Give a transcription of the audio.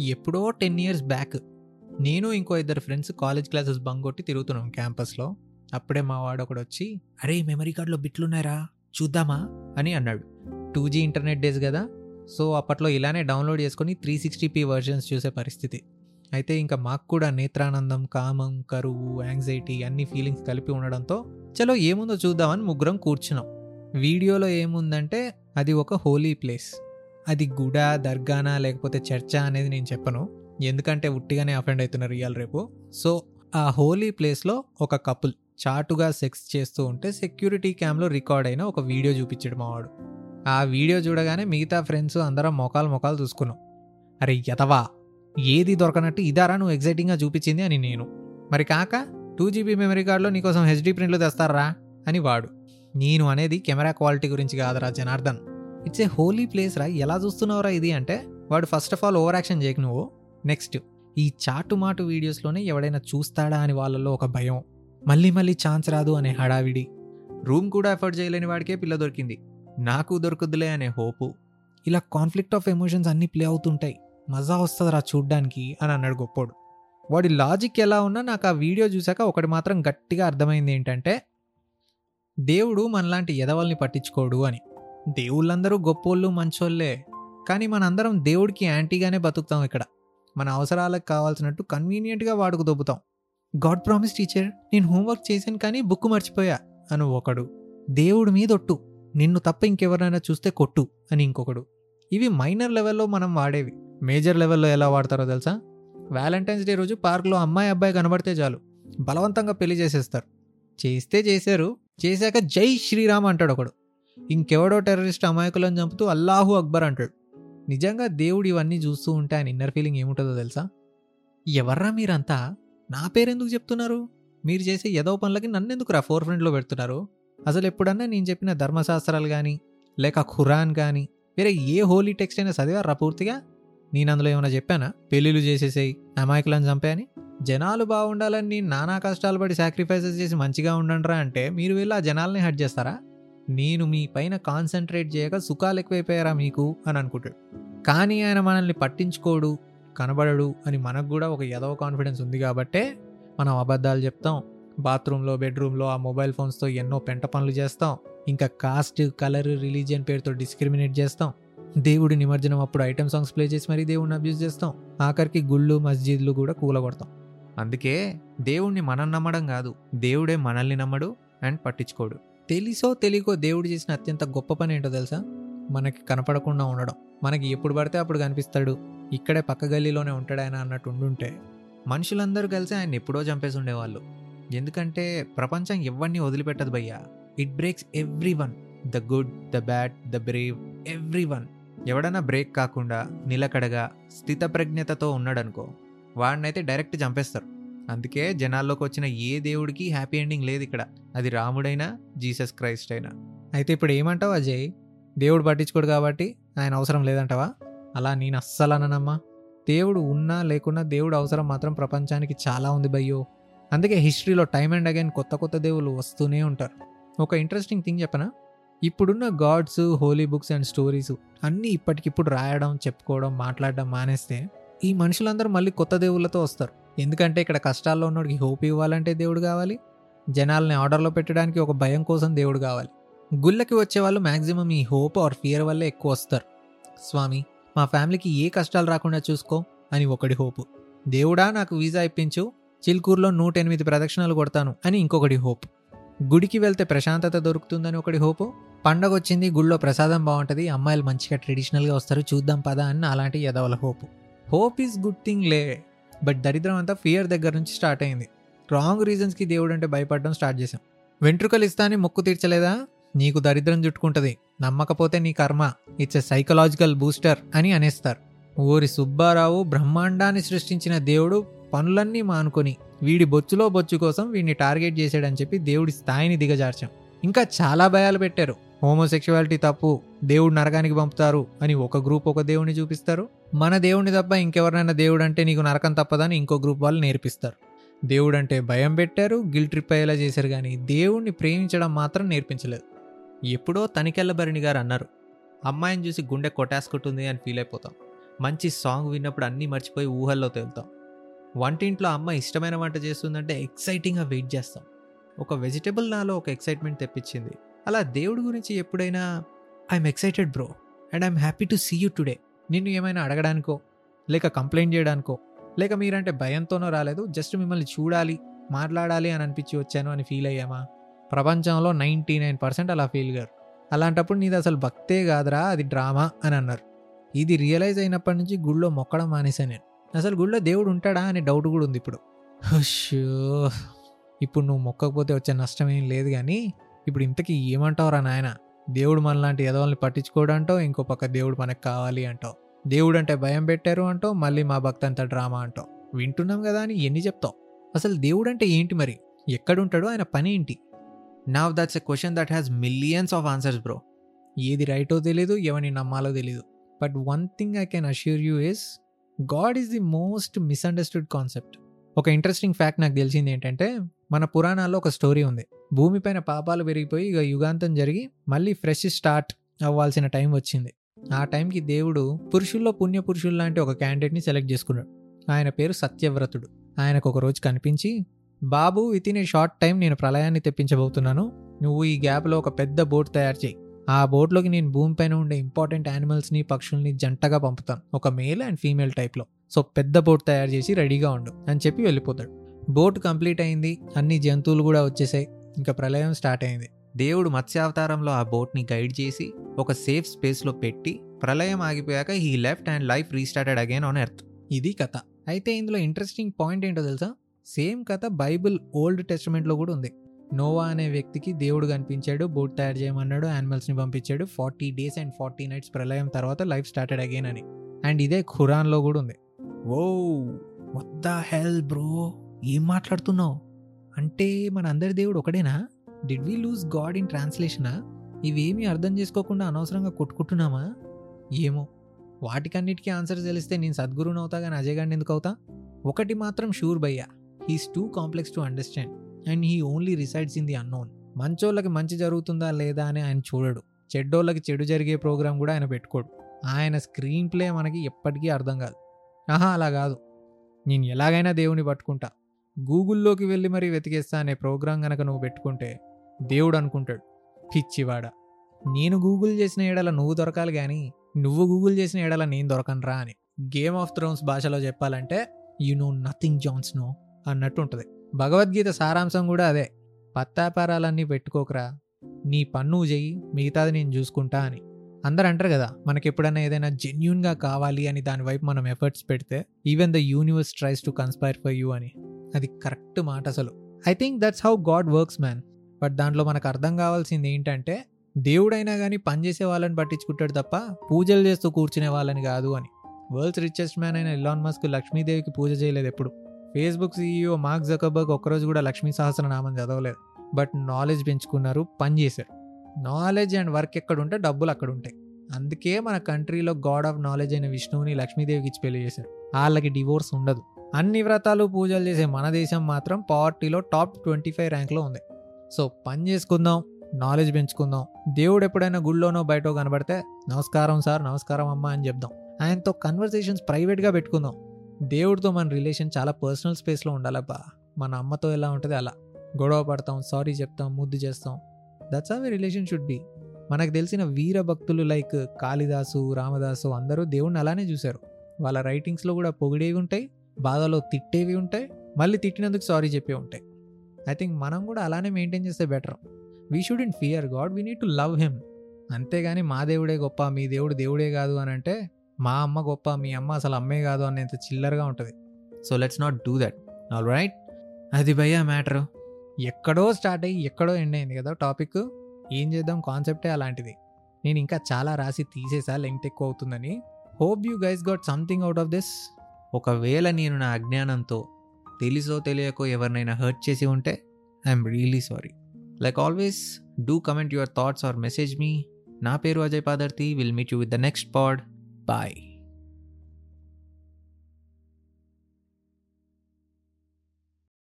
ఎప్పుడో ten years back నేను ఇంకో ఇద్దరు ఫ్రెండ్స్ కాలేజ్ క్లాసెస్ బంగొట్టి కొట్టి తిరుగుతున్నాం క్యాంపస్లో. అప్పుడే మా వాడు ఒకడు వచ్చి అరే మెమరీ కార్డులో బిట్లున్నాయరా చూద్దామా? అని అన్నాడు. టూ జీ ఇంటర్నెట్ డేస్ కదా సో అప్పట్లో ఇలానే డౌన్లోడ్ చేసుకొని త్రీ సిక్స్టీ పీ వర్జన్స్ చూసే పరిస్థితి. అయితే ఇంకా మాకు కూడా నేత్రానందం కామం కరువు యాంగ్జైటీ అన్ని ఫీలింగ్స్ కలిపి ఉండడంతో చలో ఏముందో చూద్దామని ముగ్గురం కూర్చున్నాం. వీడియోలో ఏముందంటే అది ఒక హోలీ ప్లేస్. అది గుడా దర్గానా లేకపోతే చర్చ అనేది నేను చెప్పను. ఎందుకంటే ఉట్టిగానే అఫెండ్ అవుతున్నారు ఇవాళ రేపు. సో ఆ హోలీ ప్లేస్లో ఒక కపుల్ చాటుగా సెక్స్ చేస్తూ ఉంటే సెక్యూరిటీ క్యామ్లో రికార్డ్ అయిన ఒక వీడియో చూపించాడు మావాడు ఆ వీడియో చూడగానే మిగతా ఫ్రెండ్స్ అందరం మొఖాలు మొఖాలు చూసుకున్నాం. అరే యతవా ఏది దొరకనట్టు ఇదారా నువ్వు ఎగ్జైటింగ్గా చూపించింది అని నేను. మరి కాక టూ జీబీ మెమరీ కార్డులో నీకోసం హెచ్డీ ప్రింట్లు తెస్తారా అని వాడు. నేను అనేది కెమెరా క్వాలిటీ గురించి కాదురా Janardhan. It's a holy place రా. ఎలా చూస్తున్నావురా ఇది అంటే వాడు first of all over action చేయకు నువ్వు. నెక్స్ట్ ఈ చాటు మాటు వీడియోస్లోనే ఎవడైనా చూస్తాడా అని వాళ్ళలో ఒక భయం. మళ్ళీ మళ్ళీ ఛాన్స్ రాదు అనే హడావిడి. రూమ్ కూడా ఎఫర్ట్ చేయలేని వాడికే పిల్ల దొరికింది. నాకు దొరకదులే అనే హోపు. ఇలా కాన్ఫ్లిక్ట్ ఆఫ్ ఎమోషన్స్ అన్నీ ప్లే అవుతుంటాయి. మజా వస్తుందిరా చూడ్డానికి అని అన్నాడు గొప్పోడు. వాడి లాజిక్ ఎలా ఉన్నా నాకు ఆ వీడియో చూశాక ఒకటి మాత్రం గట్టిగా అర్థమైంది ఏంటంటే దేవుడు మనలాంటి ఎదవల్ని పట్టించుకోడు అని. దేవుళ్ళందరూ గొప్పోళ్ళు మంచోళ్ళే. కానీ మనందరం దేవుడికి యాంటీగానే బతుకుతాం ఇక్కడ. మన అవసరాలకు కావాల్సినట్టు కన్వీనియంట్గా వాడుకు దొబ్బుతాం. గాడ్ ప్రామిస్ టీచర్ నేను హోంవర్క్ చేశాను కానీ బుక్ మర్చిపోయా అని ఒకడు. దేవుడి మీద ఒట్టు నిన్ను తప్ప ఇంకెవరైనా చూస్తే కొట్టు అని ఇంకొకడు. ఇవి మైనర్ లెవెల్లో మనం వాడేవి. మేజర్ లెవెల్లో ఎలా వాడతారో తెలుసా? వ్యాలంటైన్స్ డే రోజు పార్క్లో అమ్మాయి అబ్బాయి కనబడితే చాలు. బలవంతంగా పెళ్ళి చేసేస్తారు. చేస్తే చేశారు చేశాక జై శ్రీరామ్ అంటాడు ఒకడు. ఇంకెవడో టెర్రరిస్ట్ అమాయకులను చంపుతూ అల్లాహు అక్బర్ అంటాడు. నిజంగా దేవుడు ఇవన్నీ చూస్తూ ఉంటే ఆయన ఇన్నర్ ఫీలింగ్ ఏముంటుందో తెలుసా? ఎవర్రా మీరంతా? నా పేరెందుకు చెప్తున్నారు? మీరు చేసే ఏదో పనులకి నన్నెందుకు రా ఫోర్ ఫ్రంట్లో పెడుతున్నారు? అసలు ఎప్పుడన్నా నేను చెప్పిన ధర్మశాస్త్రాలు కానీ లేక ఖురాన్ కానీ వేరే ఏ హోలీ టెక్స్ట్ అయినా చదివారా పూర్తిగా? నేను అందులో ఏమైనా చెప్పానా? పెళ్ళిళ్ళు చేసేసేయి అమాయకులను చంపాయని? జనాలు బాగుండాలని నానా కష్టాలు పడి సాక్రిఫైసెస్ చేసి మంచిగా ఉండండిరా అంటే మీరు వెళ్ళి ఆ జనాల్ని హట్ చేస్తారా? నేను మీ పైన కాన్సన్ట్రేట్ చేయక సుఖాలు ఎక్కువైపోయారా మీకు అని అనుకుంటాడు. కానీ ఆయన మనల్ని పట్టించుకోడు కనబడడు అని మనకు కూడా ఒక ఎదవ కాన్ఫిడెన్స్ ఉంది కాబట్టే మనం అబద్ధాలు చెప్తాం. బాత్రూంలో బెడ్రూమ్లో ఆ మొబైల్ ఫోన్స్తో ఎన్నో పెంట పనులు చేస్తాం. ఇంకా కాస్ట్ కలర్ రిలీజియన్ పేరుతో డిస్క్రిమినేట్ చేస్తాం. దేవుడి నిమజ్జనం అప్పుడు ఐటమ్ సాంగ్స్ ప్లే చేసి మరీ దేవుడిని అబ్యూస్ చేస్తాం. ఆఖరికి గుళ్ళు మస్జిద్లు కూడా కూలగొడతాం. అందుకే దేవుణ్ణి మనం నమ్మడం కాదు దేవుడే మనల్ని నమ్మడు అండ్ పట్టించుకోడు. తెలిసో తెలియకో దేవుడు చేసిన అత్యంత గొప్ప పని ఏంటో తెలుసా? మనకి కనపడకుండా ఉండడం. మనకి ఎప్పుడు పడితే అప్పుడు కనిపిస్తాడు. ఇక్కడే పక్క గల్లీలోనే ఉంటాడు ఆయన అన్నట్టు ఉండుంటే. మనుషులందరూ కలిసి ఆయన ఎప్పుడో చంపేసి ఉండేవాళ్ళు. ఎందుకంటే ప్రపంచం ఎవరిని వదిలిపెట్టదు భయ్యా. It breaks everyone the good the bad the brave everyone ఎవడన్నా బ్రేక్ కాకుండా నిలకడగా స్థితప్రజ్ఞతతో ఉన్నాడనుకో వాడినైతే డైరెక్ట్ చంపేస్తారు. అందుకే జనాల్లోకి వచ్చిన ఏ దేవుడికి హ్యాపీ ఎండింగ్ లేదు ఇక్కడ అది రాముడైనా జీసస్ క్రైస్ట్ అయినా అయితే ఇప్పుడు ఏమంటావు అజయ్? దేవుడు పట్టించుకోడు కాబట్టి ఆయన అవసరం లేదంటావా? అలా నేను అస్సలు అననమ్మా. దేవుడు ఉన్నా లేకున్నా దేవుడు అవసరం మాత్రం ప్రపంచానికి చాలా ఉంది భయ్యో. అందుకే హిస్టరీలో టైమ్ అండ్ అగైన్ కొత్త కొత్త దేవుళ్ళు వస్తూనే ఉంటారు. ఒక ఇంట్రెస్టింగ్ థింగ్ చెప్పనా? ఇప్పుడున్న gods holy books and stories అన్నీ ఇప్పటికిప్పుడు రాయడం చెప్పుకోవడం మాట్లాడడం మానేస్తే ఈ మనుషులందరూ మళ్ళీ కొత్త దేవుళ్ళతో వస్తారు. ఎందుకంటే ఇక్కడ కష్టాల్లో ఉన్నోడికి హోప్ ఇవ్వాలంటే దేవుడు కావాలి. జనాల్ని ఆర్డర్లో పెట్టడానికి ఒక భయం కోసం దేవుడు కావాలి. గుళ్ళకి వచ్చే వాళ్ళు మ్యాక్సిమం ఈ హోప్ ఆర్ ఫియర్ వల్లే ఎక్కువ వస్తారు. స్వామి మా ఫ్యామిలీకి ఏ కష్టాలు రాకుండా చూసుకో అని ఒకటి హోపు. దేవుడా నాకు వీసా ఇప్పించు చిల్కూరులో నూట ఎనిమిది ప్రదక్షిణాలు కొడతాను అని ఇంకొకటి హోప్. గుడికి వెళ్తే ప్రశాంతత దొరుకుతుందని ఒకటి హోపు. పండగ వచ్చింది గుళ్ళో ప్రసాదం బాగుంటుంది అమ్మాయిలు మంచిగా ట్రెడిషనల్గా వస్తారు చూద్దాం పదా అని అలాంటి యదవల hope. Hope is good thing లే. బట్ దరిద్రం అంతా ఫియర్ దగ్గర నుంచి స్టార్ట్ అయింది. రాంగ్ రీజన్స్కి దేవుడు అంటే భయపడడం స్టార్ట్ చేశాం. వెంట్రుకలు ఇస్తా అని మొక్కు తీర్చలేదా? నీకు దరిద్రం చుట్టుకుంటుంది. నమ్మకపోతే నీ కర్మ. ఇట్స్ ఎ సైకలాజికల్ బూస్టర్ అని అనేస్తారు. ఊరి సుబ్బారావు బ్రహ్మాండాన్ని సృష్టించిన దేవుడు పనులన్నీ మానుకొని వీడి బొచ్చులో బొచ్చు కోసం వీడిని టార్గెట్ చేశాడని చెప్పి దేవుడి స్థాయిని దిగజార్చాం. ఇంకా చాలా భయాలు పెట్టారు. హోమోసెక్షువాలిటీ తప్పు. దేవుడు నరకానికి పంపుతారు అని ఒక గ్రూప్ ఒక దేవుడిని చూపిస్తారు. మన దేవుడిని తప్ప ఇంకెవరినైనా దేవుడు అంటే నీకు నరకం తప్పదని ఇంకో గ్రూప్ వాళ్ళు నేర్పిస్తారు. దేవుడు అంటే భయం పెట్టారు గిల్ ట్రిప్ అయ్యేలా చేశారు కానీ దేవుణ్ణి ప్రేమించడం మాత్రం నేర్పించలేదు. ఎప్పుడో తనికెళ్ళబరిణి గారు అన్నారు అమ్మాయిని చూసి గుండె కొట్టేసుకుంటుంది అని ఫీల్ అయిపోతాం. మంచి సాంగ్ విన్నప్పుడు అన్నీ మర్చిపోయి ఊహల్లో తేలుతాం. వంటింట్లో అమ్మ ఇష్టమైన వంట చేస్తుందంటే ఎక్సైటింగ్గా వెయిట్ చేస్తాం. ఒక వెజిటబుల్ నాలో ఒక ఎక్సైట్మెంట్ తెప్పించింది. అలా దేవుడి గురించి ఎప్పుడైనా I'm excited bro and I'm happy to see you today నిన్ను ఏమైనా అడగడానికో లేక కంప్లైంట్ చేయడానికో లేక మీరంటే భయంతోనో రాలేదు జస్ట్ మిమ్మల్ని చూడాలి మాట్లాడాలి అని అనిపించి వచ్చాను అని ఫీల్ అయ్యామా? ప్రపంచంలో నైంటీ నైన్ పర్సెంట్ అలా ఫీల్ గారు. అలాంటప్పుడు నీది అసలు భక్తే కాదురా అది డ్రామా అని అన్నారు. ఇది రియలైజ్ అయినప్పటి నుంచి గుళ్ళో మొక్కడం మానేశాను నేను. అసలు గుళ్ళో దేవుడు ఉంటాడా అనే డౌట్ కూడా ఉంది ఇప్పుడు. షో ఇప్పుడు నువ్వు మొక్కకపోతే వచ్చే నష్టం ఏం లేదు కానీ ఇప్పుడు ఇంతకీ ఏమంటావురా నాయన? దేవుడు మనలాంటి ఎదవల్ని పట్టించుకోడంటో ఇంకో పక్క దేవుడు మనకు కావాలి అంటావు. దేవుడు అంటే భయం పెట్టారు అంటో మళ్ళీ మా భక్తి అంత డ్రామా అంటావు. వింటున్నాం కదా అని ఎన్ని చెప్తావు? అసలు దేవుడు అంటే ఏంటి మరి? ఎక్కడుంటాడో? ఆయన పని ఏంటి? నా that's a question that has millions of answers bro ఏది రైటో తెలీదు ఎవరిని నమ్మాలో తెలీదు. But one thing I can assure you is god is the most misunderstood concept ఒక ఇంట్రెస్టింగ్ ఫ్యాక్ట్ నాకు తెలిసింది ఏంటంటే మన పురాణాల్లో ఒక స్టోరీ ఉంది. భూమిపైన పాపాలు పెరిగిపోయి ఇక యుగాంతం జరిగి మళ్ళీ ఫ్రెష్ స్టార్ట్ అవ్వాల్సిన టైం వచ్చింది. ఆ టైంకి దేవుడు పురుషుల్లో పుణ్యపురుషులు లాంటి ఒక క్యాండిడేట్ని సెలెక్ట్ చేసుకున్నాడు. ఆయన పేరు సత్యవ్రతుడు. ఆయనకు ఒక రోజు కనిపించి బాబు within a short time నేను ప్రళయాన్ని తెప్పించబోతున్నాను. నువ్వు ఈ గ్యాప్లో ఒక పెద్ద బోట్ తయారు చేయి. ఆ బోట్లోకి నేను భూమిపైన ఉండే ఇంపార్టెంట్ యానిమల్స్ని పక్షుల్ని జంటగా పంపుతాను. ఒక మేల్ అండ్ ఫీమేల్ టైప్లో. సో పెద్ద బోట్ తయారు చేసి రెడీగా ఉండు అని చెప్పి వెళ్ళిపోతాడు. బోట్ కంప్లీట్ అయింది. అన్ని జంతువులు కూడా వచ్చేసాయి. ఇంకా ప్రళయం స్టార్ట్ అయింది. దేవుడు మత్స్యావతారంలో ఆ బోట్ని గైడ్ చేసి ఒక సేఫ్ స్పేస్లో పెట్టి ప్రళయం ఆగిపోయాక he left and life restarted again on earth. ఇది కథ. అయితే ఇందులో ఇంట్రెస్టింగ్ పాయింట్ ఏంటో తెలుసా? సేమ్ కథ బైబిల్ ఓల్డ్ టెస్టిమెంట్లో కూడా ఉంది. నోవా అనే వ్యక్తికి దేవుడు కనిపించాడు బోట్ తయారు చేయమన్నాడు యానిమల్స్ని పంపించాడు. Forty days and forty nights ప్రళయం తర్వాత లైఫ్ స్టార్టెడ్ అగైన్ అని. అండ్ ఇదే ఖురాన్లో కూడా ఉంది. ఓ వద్ద హెల్ బ్రో ఏం మాట్లాడుతున్నావు? అంటే మన అందరి దేవుడు ఒకడేనా? Did we lose god in ట్రాన్స్లేషనా ఇవేమీ అర్థం చేసుకోకుండా అనవసరంగా కొట్టుకుంటున్నామా? ఏమో. వాటికన్నిటికీ ఆన్సర్ తెలిస్తే నేను సద్గురుని అవుతా కానీ అజయ్ గారిని ఎందుకు అవుతా? ఒకటి మాత్రం షూర్ భయ్యా. He's too complex to understand and he only resides in the unknown. మంచోళ్ళకి మంచి జరుగుతుందా లేదా అని ఆయన చూడడు. చెడ్డోళ్ళకి చెడు జరిగే ప్రోగ్రాం కూడా ఆయన పెట్టుకోడు. ఆయన స్క్రీన్ ప్లే మనకి ఎప్పటికీ అర్థం కాదు. ఆహా అలా కాదు. నేను ఎలాగైనా దేవుని పట్టుకుంటా. గూగుల్లోకి వెళ్ళి మరీ వెతికేస్తా అనే ప్రోగ్రాం కనుక నువ్వు పెట్టుకుంటే దేవుడు అనుకుంటాడు. పిచ్చివాడ. నేను గూగుల్ చేసిన ఏడల నువ్వు దొరకాలి కానీ నువ్వు గూగుల్ చేసిన ఏడల నేను దొరకనరా అని. గేమ్ ఆఫ్ థ్రోన్స్ భాషలో చెప్పాలంటే you know nothing Jon Snow అన్నట్టు ఉంటుంది. భగవద్గీత సారాంశం కూడా అదే. పత్తాపారాలన్నీ పెట్టుకోకరా. నీ పన్ను చెయ్యి మిగతాది నేను చూసుకుంటా అని. అందరు అంటారు కదా మనకి ఎప్పుడైనా ఏదైనా జెన్యున్గా కావాలి అని దాని వైపు మనం ఎఫర్ట్స్ పెడితే even the universe tries to conspire for you అని. అది కరెక్ట్ మాట అసలు. I think that's how god works man but దాంట్లో మనకు అర్థం కావాల్సింది ఏంటంటే దేవుడైనా కానీ పనిచేసే వాళ్ళని పట్టించుకుంటాడు తప్ప పూజలు చేస్తూ కూర్చునే వాళ్ళని కాదు అని. వరల్డ్స్ రిచెస్ట్ మ్యాన్ అయిన ఇలాన్ మస్క్ లక్ష్మీదేవికి పూజ చేయలేదు ఎప్పుడు. ఫేస్బుక్ సీఈఓ మార్క్ జకబర్గ్ ఒక్కరోజు కూడా లక్ష్మీ సహస్రనామం చదవలేదు. బట్ నాలెడ్జ్ పెంచుకున్నారు పని చేశారు. నాలెడ్జ్ అండ్ వర్క్ ఎక్కడ ఉంటే డబ్బులు అక్కడ ఉంటాయి. అందుకే మన కంట్రీలో గాడ్ ఆఫ్ నాలెడ్జ్ అయిన విష్ణువుని లక్ష్మీదేవికి ఇచ్చి పెళ్ళి చేశారు. వాళ్ళకి డివోర్స్ ఉండదు. అన్ని వ్రతాలు పూజలు చేసే మన దేశం మాత్రం పావర్టీలో టాప్ ట్వంటీ ఫైవ్ ర్యాంక్లో ఉంది. సో పని చేసుకుందాం నాలెడ్జ్ పెంచుకుందాం. దేవుడు ఎప్పుడైనా గుళ్ళోనో బయటో కనబడితే నమస్కారం సార్ నమస్కారం అమ్మ అని చెప్దాం. ఆయనతో కన్వర్సేషన్స్ ప్రైవేట్గా పెట్టుకుందాం. దేవుడితో మన రిలేషన్ చాలా పర్సనల్ స్పేస్లో ఉండాలబ్బా. మన అమ్మతో ఎలా ఉంటుంది అలా. గొడవ పడతాం సారీ చెప్తాం ముద్దు చేస్తాం. That's away relation should be మనకు తెలిసిన వీర భక్తులు లైక్ కాళిదాసు రామదాసు అందరూ దేవుడిని అలానే చూశారు. వాళ్ళ రైటింగ్స్లో కూడా పొగిడేవి ఉంటాయి బాధలో తిట్టేవి ఉంటాయి మళ్ళీ తిట్టినందుకు సారీ చెప్పే ఉంటాయి. ఐ థింక్ మనం కూడా అలానే మెయింటైన్ చేస్తే better we should in fear god we need to love him అంతేగాని మా దేవుడే గొప్ప మీ దేవుడు దేవుడే కాదు అని అంటే మా అమ్మ గొప్ప మీ అమ్మ అసలు అమ్మే కాదు అనేంత చిల్లరగా ఉంటుంది. So let's not do that all right అది భయ్యా మ్యాటర్. ఎక్కడో స్టార్ట్ అయ్యి ఎక్కడో ఎండ్ అయింది కదా టాపిక్. ఏం చేద్దాం? కాన్సెప్టే అలాంటిది. నేను ఇంకా చాలా రాసి తీసేసా లెంగ్త్ ఎక్కువ అవుతుందని. Hope you guys got something out of this ఒకవేళ నేను నా అజ్ఞానంతో తెలుసో తెలియకో ఎవరినైనా హర్ట్ చేసి ఉంటే I'm really sorry like always do comment your thoughts or message me నా పేరు Ajay Padarthi. Will meet you with the next pod Bye.